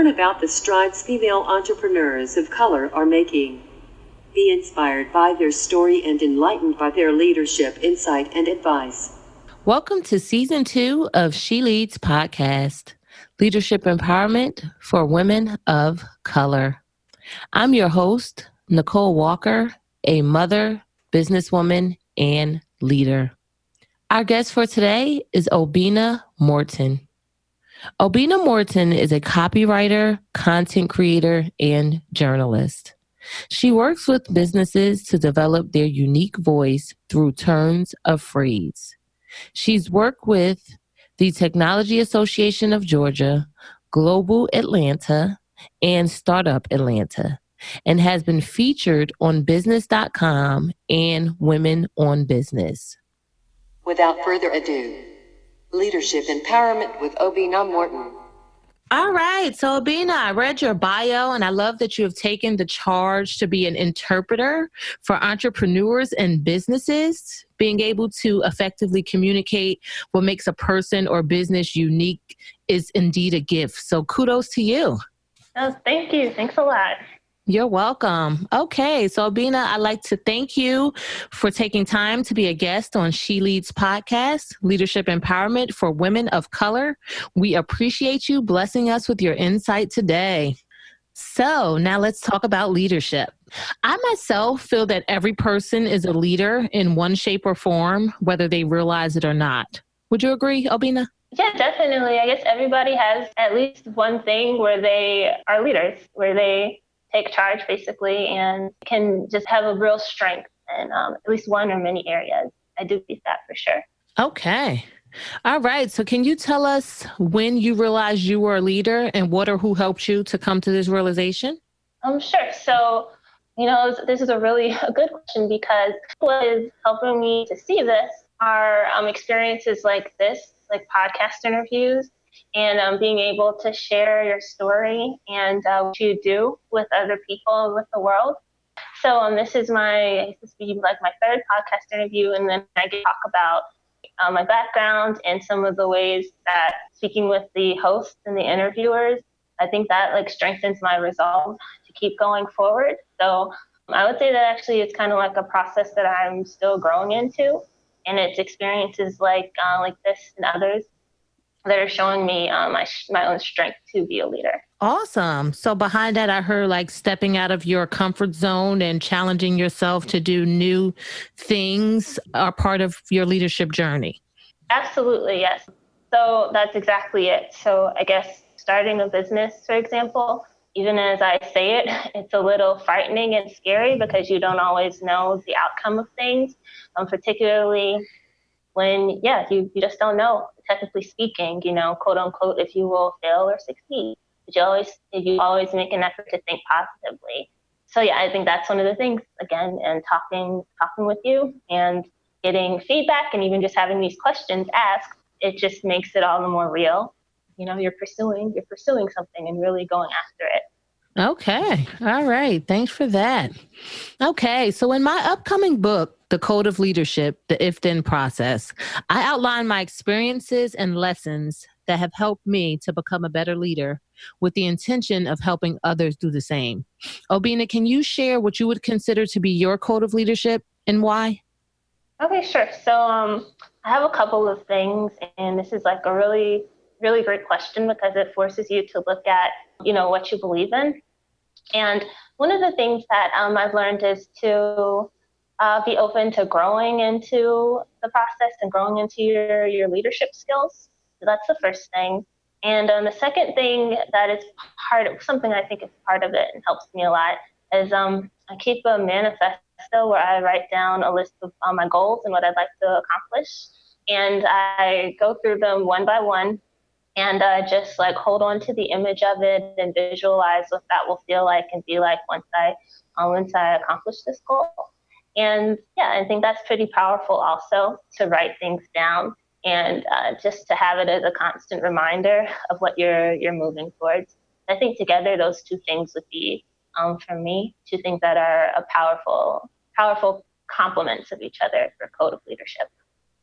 Learn about the strides female entrepreneurs of color are making. Be inspired by their story and enlightened by their leadership, insight, and advice. Welcome to season two of She Leads podcast Leadership Empowerment for Women of Color. I'm your host, Nicole Walker, a mother, businesswoman, and leader. Our guest for today is Obinna Morton. Obinna Morton is a copywriter, content creator, and journalist. She works with businesses to develop their unique voice through turns of phrase. She's worked with the Technology Association of Georgia, Global Atlanta, and Startup Atlanta, and has been featured on Business.com and Women on Business. Without further ado, Leadership Empowerment with Obinna Morton. All right. So, Obinna, I read your bio and I love that you have taken the charge to be an interpreter for entrepreneurs and businesses. Being able to effectively communicate what makes a person or business unique is indeed a gift. So, kudos to you. Oh, thank you. Thanks a lot. You're welcome. Okay, so Obinna, I'd like to thank you for taking time to be a guest on She Leads podcast, Leadership Empowerment for Women of Color. We appreciate you blessing us with your insight today. So, now let's talk about leadership. I myself feel that every person is a leader in one shape or form, whether they realize it or not. Would you agree, Obinna? Yeah, definitely. I guess everybody has at least one thing where they are leaders, where they take charge basically and can just have a real strength in um, at least one or many areas. I do see that for sure. Okay. All right. So, can you tell us when you realized you were a leader and what or who helped you to come to this realization? Um, sure. So, you know, this is a really a good question because what is helping me to see this are um, experiences like this, like podcast interviews, and um, being able to share your story and uh, what you do with other people with the world. So um, this is my this will be like my third podcast interview, and then I get to talk about uh, my background and some of the ways that speaking with the hosts and the interviewers, I think that like strengthens my resolve to keep going forward. So um, I would say that actually it's kind of like a process that I'm still growing into, and it's experiences like uh, like this and others that are showing me um, my my own strength to be a leader. Awesome. So behind that, I heard like stepping out of your comfort zone and challenging yourself to do new things are part of your leadership journey. Absolutely, yes. So that's exactly it. So I guess starting a business, for example, even as I say it, it's a little frightening and scary because you don't always know the outcome of things, um, particularly when, yeah, you, you just don't know, technically speaking, you know, quote unquote, if you will fail or succeed. But you always, you always make an effort to think positively. So yeah, I think that's one of the things again, and talking, talking with you and getting feedback and even just having these questions asked, it just makes it all the more real. You know, you're pursuing, you're pursuing something and really going after it. Okay. All right. Thanks for that. Okay. So, in my upcoming book, The Code of Leadership, The If Then Process, I outline my experiences and lessons that have helped me to become a better leader with the intention of helping others do the same. Obinna, can you share what you would consider to be your code of leadership and why? Okay, sure. So, um, I have a couple of things, and this is like a really, really great question because it forces you to look at you know, what you believe in. And one of the things that um, I've learned is to uh, be open to growing into the process and growing into your, your leadership skills. So that's the first thing. And um, the second thing that is part of something I think is part of it and helps me a lot is um, I keep a manifesto where I write down a list of uh, my goals and what I'd like to accomplish. And I go through them one by one and uh, just like hold on to the image of it and visualize what that will feel like and be like once I um, once I accomplish this goal. And yeah, I think that's pretty powerful also to write things down and uh, just to have it as a constant reminder of what you're you're moving towards. I think together those two things would be um, for me two things that are a powerful powerful complements of each other for code of leadership.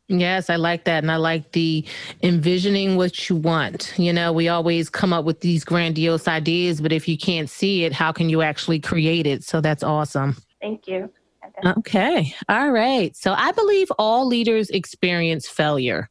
Yes, I like that. And I like the envisioning what you want. You know, we always come up with these grandiose ideas, but if you can't see it, how can you actually create it? So that's awesome. Thank you. Okay. All right. So I believe all leaders experience failure.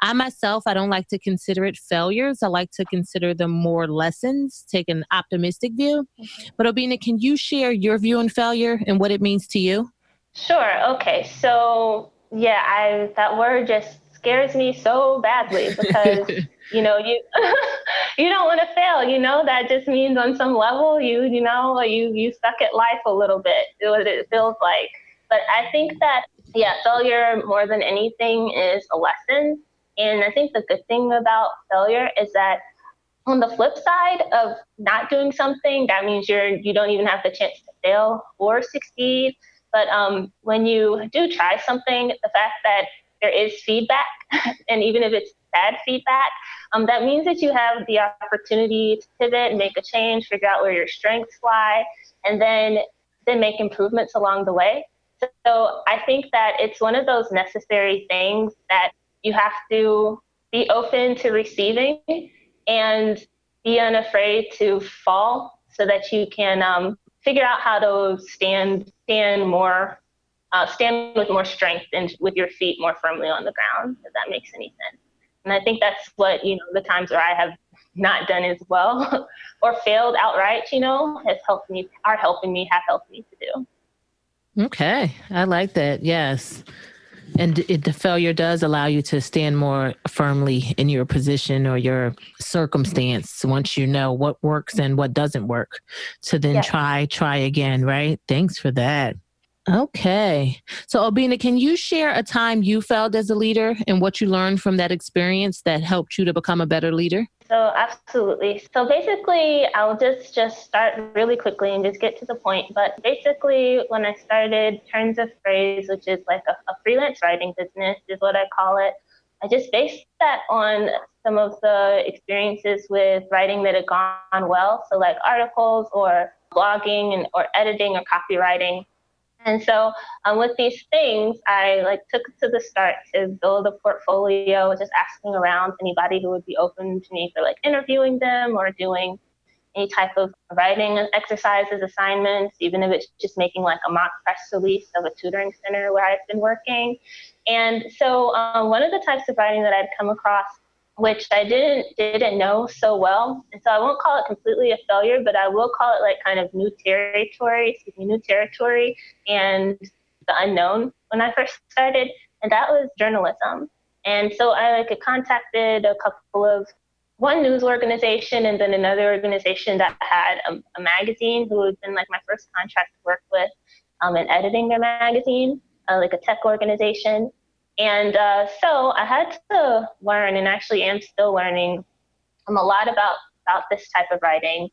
I myself, I don't like to consider it failures. I like to consider them more lessons, take an optimistic view. Mm-hmm. But Obinna, can you share your view on failure and what it means to you? Sure. Okay. So yeah, I that word just scares me so badly because you know you you don't want to fail. You know that just means on some level you you know you you suck at life a little bit. What it feels like. But I think that yeah, failure more than anything is a lesson. And I think the good thing about failure is that on the flip side of not doing something, that means you're you don't even have the chance to fail or succeed. But um, when you do try something, the fact that there is feedback, and even if it's feedback, um, that means that you have the opportunity to pivot, make a change, figure out where your strengths lie, and then then make improvements along the way. So I think that it's one of those necessary things that you have to be open to receiving and be unafraid to fall so that you can um, figure out how to stand stand more uh, stand with more strength and with your feet more firmly on the ground if that makes any sense and i think that's what you know the times where i have not done as well or failed outright you know has helped me are helping me have helped me to do Okay, I like that. Yes. And it, the failure does allow you to stand more firmly in your position or your circumstance once you know what works and what doesn't work. To then yes. try, try again, right? Thanks for that. Okay. So, Obinna, can you share a time you failed as a leader and what you learned from that experience that helped you to become a better leader? So, absolutely. So, basically, I'll just just start really quickly and just get to the point. But basically, when I started Turns of Phrase, which is like a, a freelance writing business, is what I call it. I just based that on some of the experiences with writing that had gone well. So, like articles or blogging and or editing or copywriting and so um, with these things, I like took to the start to build a portfolio, just asking around anybody who would be open to me for like interviewing them or doing any type of writing exercises, assignments, even if it's just making like a mock press release of a tutoring center where I've been working. And so um, one of the types of writing that I'd come across which I didn't didn't know so well. And so I won't call it completely a failure, but I will call it like kind of new territory, excuse me, new territory and the unknown when I first started. And that was journalism. And so I like contacted a couple of one news organization and then another organization that had a, a magazine who had been like my first contract to work with um, in editing their magazine, uh, like a tech organization. And uh, so I had to learn, and actually am still learning, um, a lot about about this type of writing,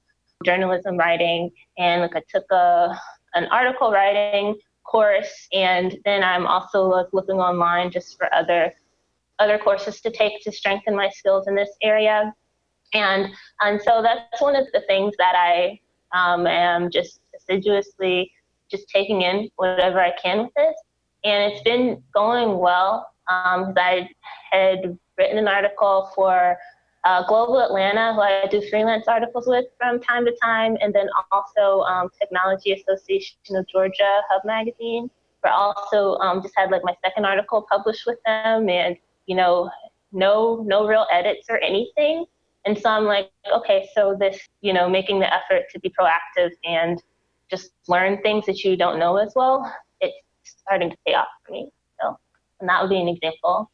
journalism writing, and like I took a an article writing course, and then I'm also like looking online just for other other courses to take to strengthen my skills in this area. And and so that's one of the things that I um, am just assiduously just taking in whatever I can with this and it's been going well. Um, I had written an article for uh, Global Atlanta, who I do freelance articles with from time to time, and then also um, Technology Association of Georgia Hub Magazine. Where also um, just had like my second article published with them, and you know, no no real edits or anything. And so I'm like, okay, so this, you know, making the effort to be proactive and just learn things that you don't know as well starting to pay off for me. So, and that would be an example.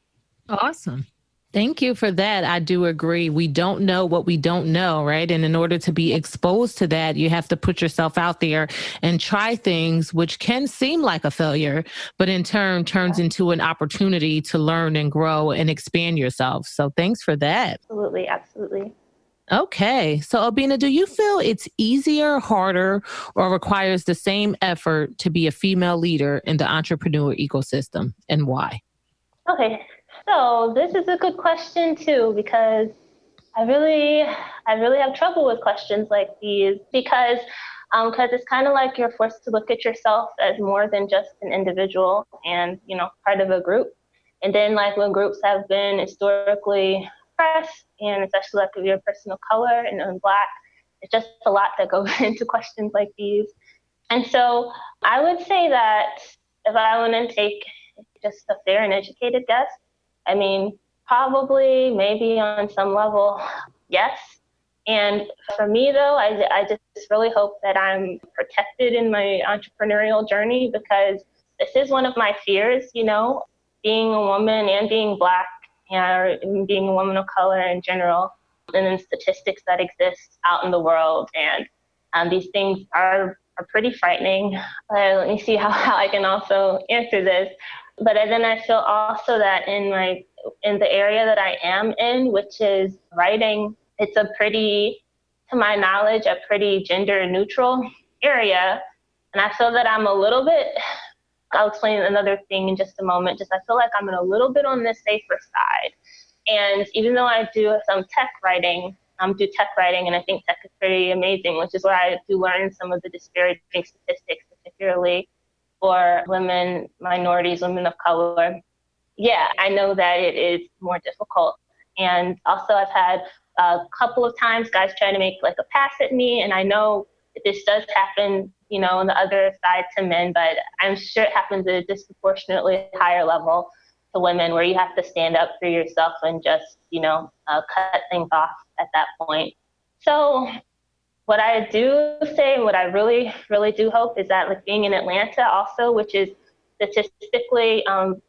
Awesome. Thank you for that. I do agree. We don't know what we don't know, right? And in order to be exposed to that, you have to put yourself out there and try things which can seem like a failure, but in turn turns into an opportunity to learn and grow and expand yourself. So thanks for that. Absolutely. Absolutely. Okay. So, Obinna, do you feel it's easier, harder, or requires the same effort to be a female leader in the entrepreneur ecosystem and why? Okay. So, this is a good question too because I really I really have trouble with questions like these because because um, it's kind of like you're forced to look at yourself as more than just an individual and you know part of a group And then like when groups have been historically and especially like if you're a color and, and black, it's just a lot that goes into questions like these. And so I would say that if I want to take just a fair and educated guess, I mean, probably, maybe on some level, yes. And for me, though, I, I just really hope that I'm protected in my entrepreneurial journey because this is one of my fears, you know, being a woman and being black and being a woman of color in general, and then statistics that exist out in the world. And um, these things are, are pretty frightening. Uh, let me see how, how I can also answer this. But then I feel also that in my in the area that I am in, which is writing, it's a pretty, to my knowledge, a pretty gender neutral area. And I feel that I'm a little bit I'll explain another thing in just a moment. Just I feel like I'm in a little bit on the safer side. And even though I do some tech writing, um, do tech writing, and I think tech is pretty amazing, which is where I do learn some of the disparaging statistics, particularly for women, minorities, women of color. Yeah, I know that it is more difficult. And also, I've had a couple of times guys try to make like a pass at me, and I know this does happen you know, on the other side to men, but I'm sure it happens at a disproportionately higher level to women where you have to stand up for yourself and just, you know, uh, cut things off at that point. So, what I do say, what I really, really do hope is that, like being in Atlanta, also, which is statistically um,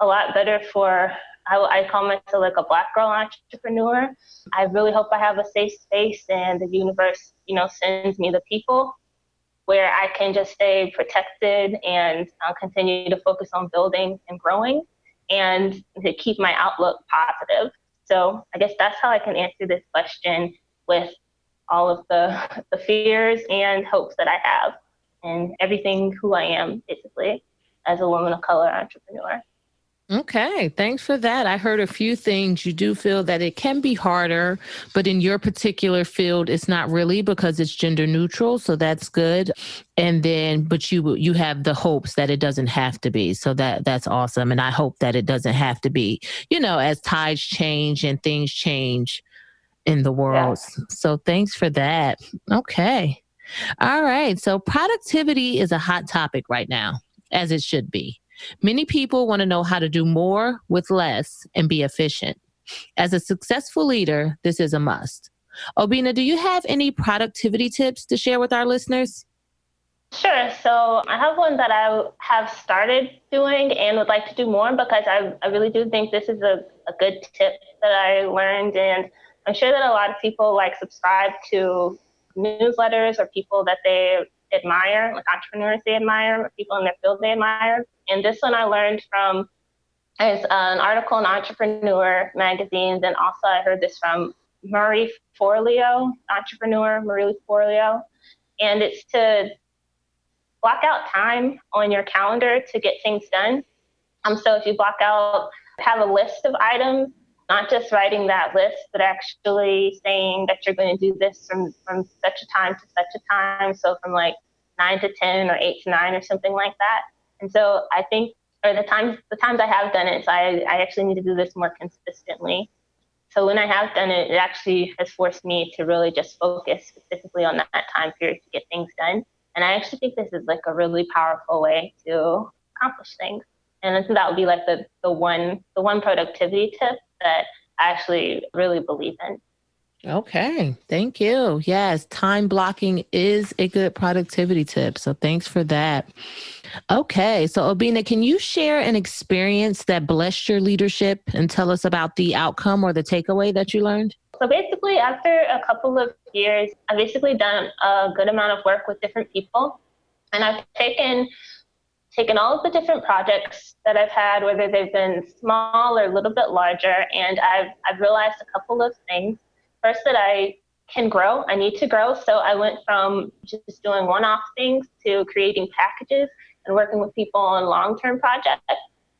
a lot better for I, I, call myself like a black girl entrepreneur. I really hope I have a safe space and the universe, you know, sends me the people where I can just stay protected and continue to focus on building and growing and to keep my outlook positive. So I guess that's how I can answer this question with all of the, the fears and hopes that I have and everything who I am basically as a woman of color entrepreneur. Okay, thanks for that. I heard a few things. You do feel that it can be harder, but in your particular field, it's not really because it's gender neutral, so that's good. And then, but you you have the hopes that it doesn't have to be, so that that's awesome. And I hope that it doesn't have to be. You know, as tides change and things change in the world. So thanks for that. Okay, all right. So productivity is a hot topic right now, as it should be. Many people want to know how to do more with less and be efficient. As a successful leader, this is a must. Obinna, do you have any productivity tips to share with our listeners? Sure. So I have one that I have started doing and would like to do more because I, I really do think this is a, a good tip that I learned. And I'm sure that a lot of people like subscribe to newsletters or people that they admire, like entrepreneurs they admire, people in their field they admire. And this one I learned from is an article in Entrepreneur magazines, and also I heard this from Marie Forleo, entrepreneur Marie Forleo, and it's to block out time on your calendar to get things done. Um, so if you block out, have a list of items, not just writing that list, but actually saying that you're going to do this from from such a time to such a time. So from like nine to ten or eight to nine or something like that and so I think, or the times the times I have done it, so I, I actually need to do this more consistently. So when I have done it, it actually has forced me to really just focus specifically on that time period to get things done. And I actually think this is like a really powerful way to accomplish things. And so that would be like the, the one the one productivity tip that I actually really believe in. Okay, thank you. Yes, time blocking is a good productivity tip. So thanks for that. Okay, so Obinna, can you share an experience that blessed your leadership and tell us about the outcome or the takeaway that you learned? So basically, after a couple of years, I've basically done a good amount of work with different people, and I've taken taken all of the different projects that I've had, whether they've been small or a little bit larger, and I've I've realized a couple of things first that I can grow. I need to grow. So I went from just doing one off things to creating packages and working with people on long term projects.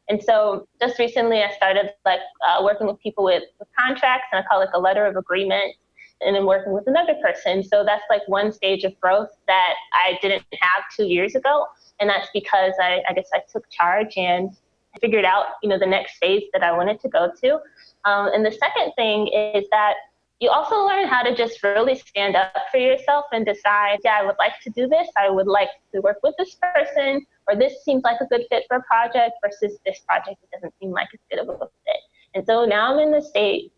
And so just recently I started like uh, working with people with, with contracts and I call it a letter of agreement and then working with another person. So that's like one stage of growth that I didn't have two years ago. And that's because I, I guess I took charge and figured out, you know, the next phase that I wanted to go to. Um, and the second thing is that you also learn how to just really stand up for yourself and decide, yeah, I would like to do this. I would like to work with this person, or this seems like a good fit for a project versus this project it doesn't seem like it's good of a fit. And so now I'm in the state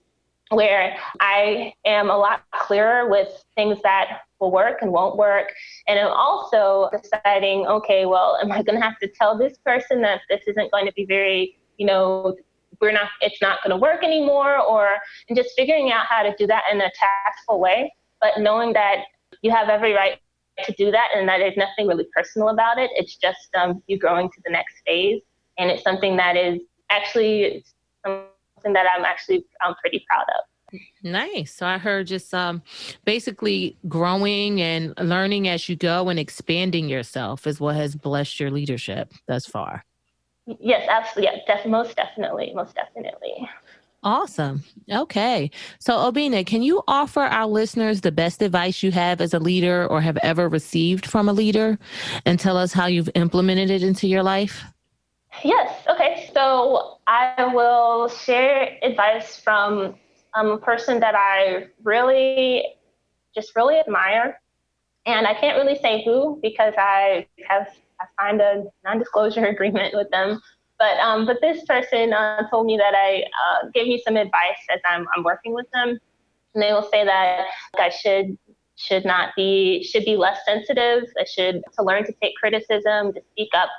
where I am a lot clearer with things that will work and won't work. And I'm also deciding, okay, well, am I going to have to tell this person that this isn't going to be very, you know, we're not, it's not going to work anymore, or and just figuring out how to do that in a tactful way, but knowing that you have every right to do that and that there's nothing really personal about it. It's just um, you growing to the next phase, and it's something that is actually something that I'm actually I'm pretty proud of. Nice. So I heard just um basically growing and learning as you go and expanding yourself is what has blessed your leadership thus far. Yes, absolutely. Yeah, def- most definitely. Most definitely. Awesome. Okay. So, Obinna, can you offer our listeners the best advice you have as a leader or have ever received from a leader and tell us how you've implemented it into your life? Yes. So, I will share advice from um, a person that I really, just really admire. And I can't really say who because I have I signed a non-disclosure agreement with them. But um, but this person uh, told me that I uh, gave me some advice as I'm I'm working with them, and they will say that I should should not be should be less sensitive. I should to learn to take criticism, to speak up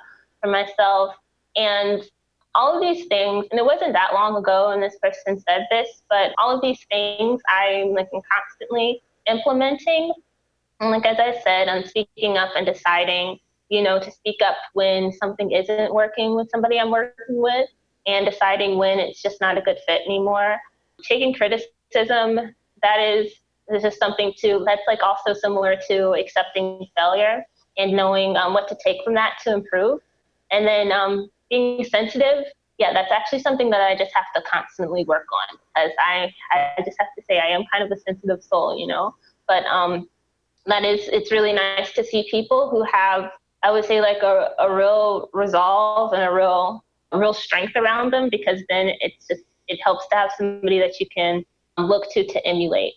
for myself, and all of these things. And it wasn't that long ago, and this person said this, but all of these things I'm like constantly implementing. And like as I said, I'm speaking up and deciding you know, to speak up when something isn't working with somebody I'm working with and deciding when it's just not a good fit anymore. Taking criticism, that is, this is something too, that's like also similar to accepting failure and knowing um, what to take from that to improve. And then um, being sensitive, yeah, that's actually something that I just have to constantly work on because I, I just have to say I am kind of a sensitive soul, you know. But um, that is, it's really nice to see people who have I would say like a, a real resolve and a real a real strength around them because then it's just it helps to have somebody that you can look to to emulate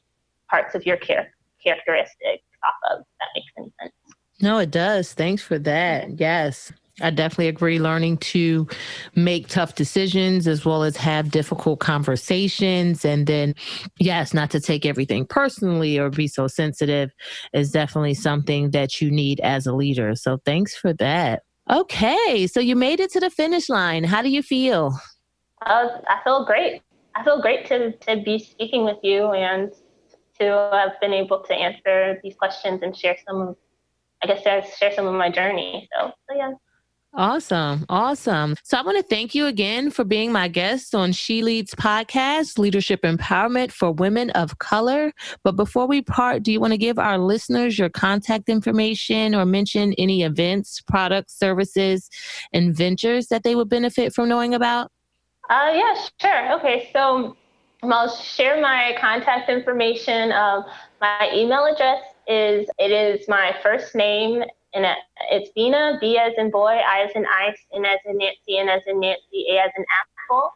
parts of your char- characteristics off of. That makes any sense. No, it does. Thanks for that. Yes. I definitely agree. Learning to make tough decisions as well as have difficult conversations. And then, yes, not to take everything personally or be so sensitive is definitely something that you need as a leader. So thanks for that. Okay. So you made it to the finish line. How do you feel? Uh, I feel great. I feel great to, to be speaking with you and to have been able to answer these questions and share some, of, I guess, share some of my journey. So, so yeah. Awesome. Awesome. So I want to thank you again for being my guest on She Leads podcast, Leadership Empowerment for Women of Color. But before we part, do you want to give our listeners your contact information or mention any events, products, services, and ventures that they would benefit from knowing about? Uh, yeah, sure. Okay. So I'll share my contact information. Um, my email address is it is my first name and it's Bina, B as in boy, I as in ice, N as in Nancy, N as in Nancy, A as in apple,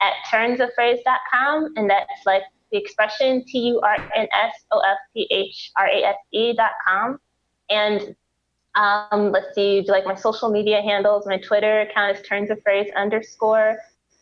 at turnsofphrase.com. And that's like the expression T U R N S O F P H R A S E.com. And um, let's see, like my social media handles, my Twitter account is turns of phrase underscore.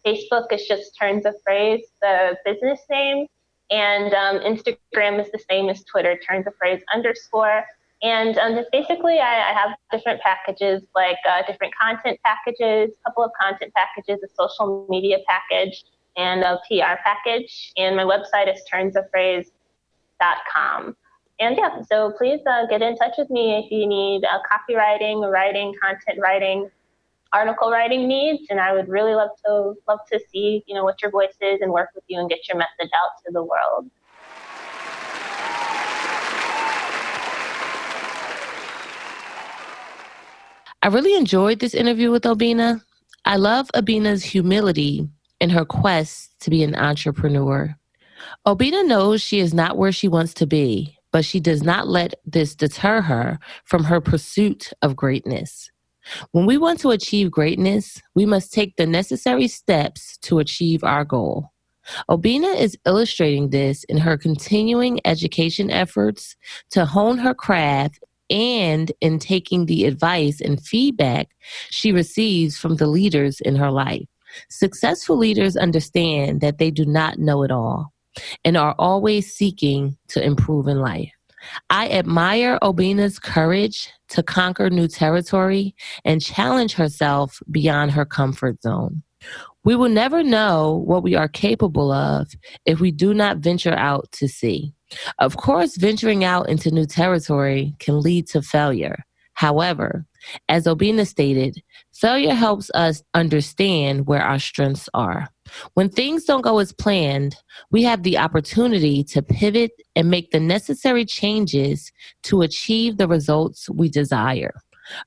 Facebook is just turns of phrase, the business name. And um, Instagram is the same as Twitter, turns of phrase underscore. And um, basically, I, I, have different packages, like uh, different content packages, a couple of content packages, a social media package, and a PR package. And my website is turnsofphrase.com. And yeah, so please uh, get in touch with me if you need uh, copywriting, writing, content writing, article writing needs. And I would really love to love to see you know what your voice is and work with you and get your message out to the world. I really enjoyed this interview with Obinna. I love Obinna's humility in her quest to be an entrepreneur. Obinna knows she is not where she wants to be, but she does not let this deter her from her pursuit of greatness. When we want to achieve greatness, we must take the necessary steps to achieve our goal. Obinna is illustrating this in her continuing education efforts to hone her craft and in taking the advice and feedback she receives from the leaders in her life. Successful leaders understand that they do not know it all and are always seeking to improve in life. I admire Obinna's courage to conquer new territory and challenge herself beyond her comfort zone. We will never know what we are capable of if we do not venture out to see. Of course, venturing out into new territory can lead to failure. However, as Obinna stated, failure helps us understand where our strengths are. When things don't go as planned, we have the opportunity to pivot and make the necessary changes to achieve the results we desire.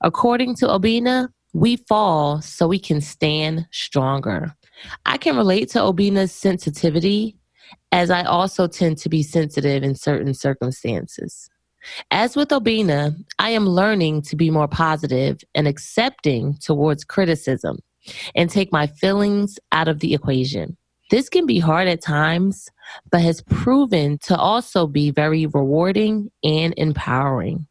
According to Obinna, we fall so we can stand stronger. I can relate to Obinna's sensitivity as I also tend to be sensitive in certain circumstances. As with Obinna, I am learning to be more positive and accepting towards criticism and take my feelings out of the equation. This can be hard at times, but has proven to also be very rewarding and empowering.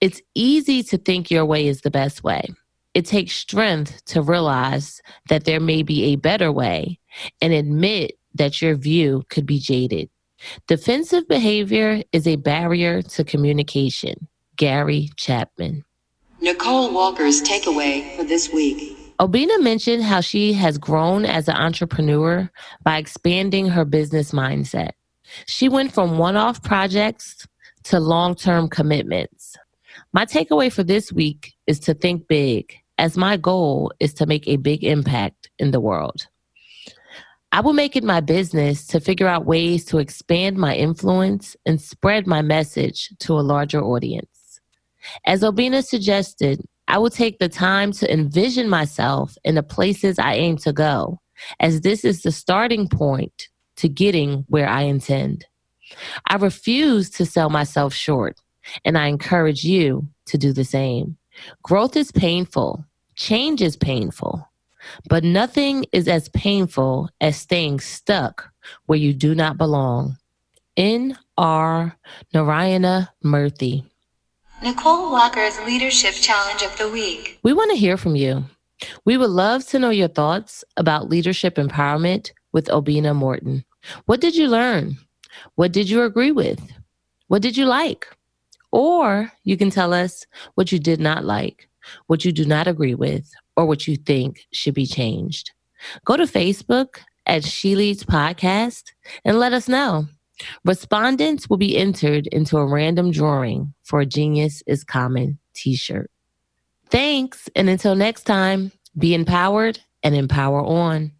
It's easy to think your way is the best way. It takes strength to realize that there may be a better way and admit that your view could be jaded. Defensive behavior is a barrier to communication. Gary Chapman. Nicole Walker's takeaway for this week. Obinna mentioned how she has grown as an entrepreneur by expanding her business mindset. She went from one off projects to long term commitments. My takeaway for this week is to think big, as my goal is to make a big impact in the world. I will make it my business to figure out ways to expand my influence and spread my message to a larger audience. As Obinna suggested, I will take the time to envision myself in the places I aim to go, as this is the starting point to getting where I intend. I refuse to sell myself short, and I encourage you to do the same. Growth is painful, change is painful. But nothing is as painful as staying stuck where you do not belong. N. R. Narayana Murthy. Nicole Walker's Leadership Challenge of the Week. We want to hear from you. We would love to know your thoughts about leadership empowerment with Obinna Morton. What did you learn? What did you agree with? What did you like? Or you can tell us what you did not like, what you do not agree with, or what you think should be changed. Go to Facebook at She Leads Podcast and let us know. Respondents will be entered into a random drawing for a Genius is Common t shirt. Thanks, and until next time, be empowered and empower on.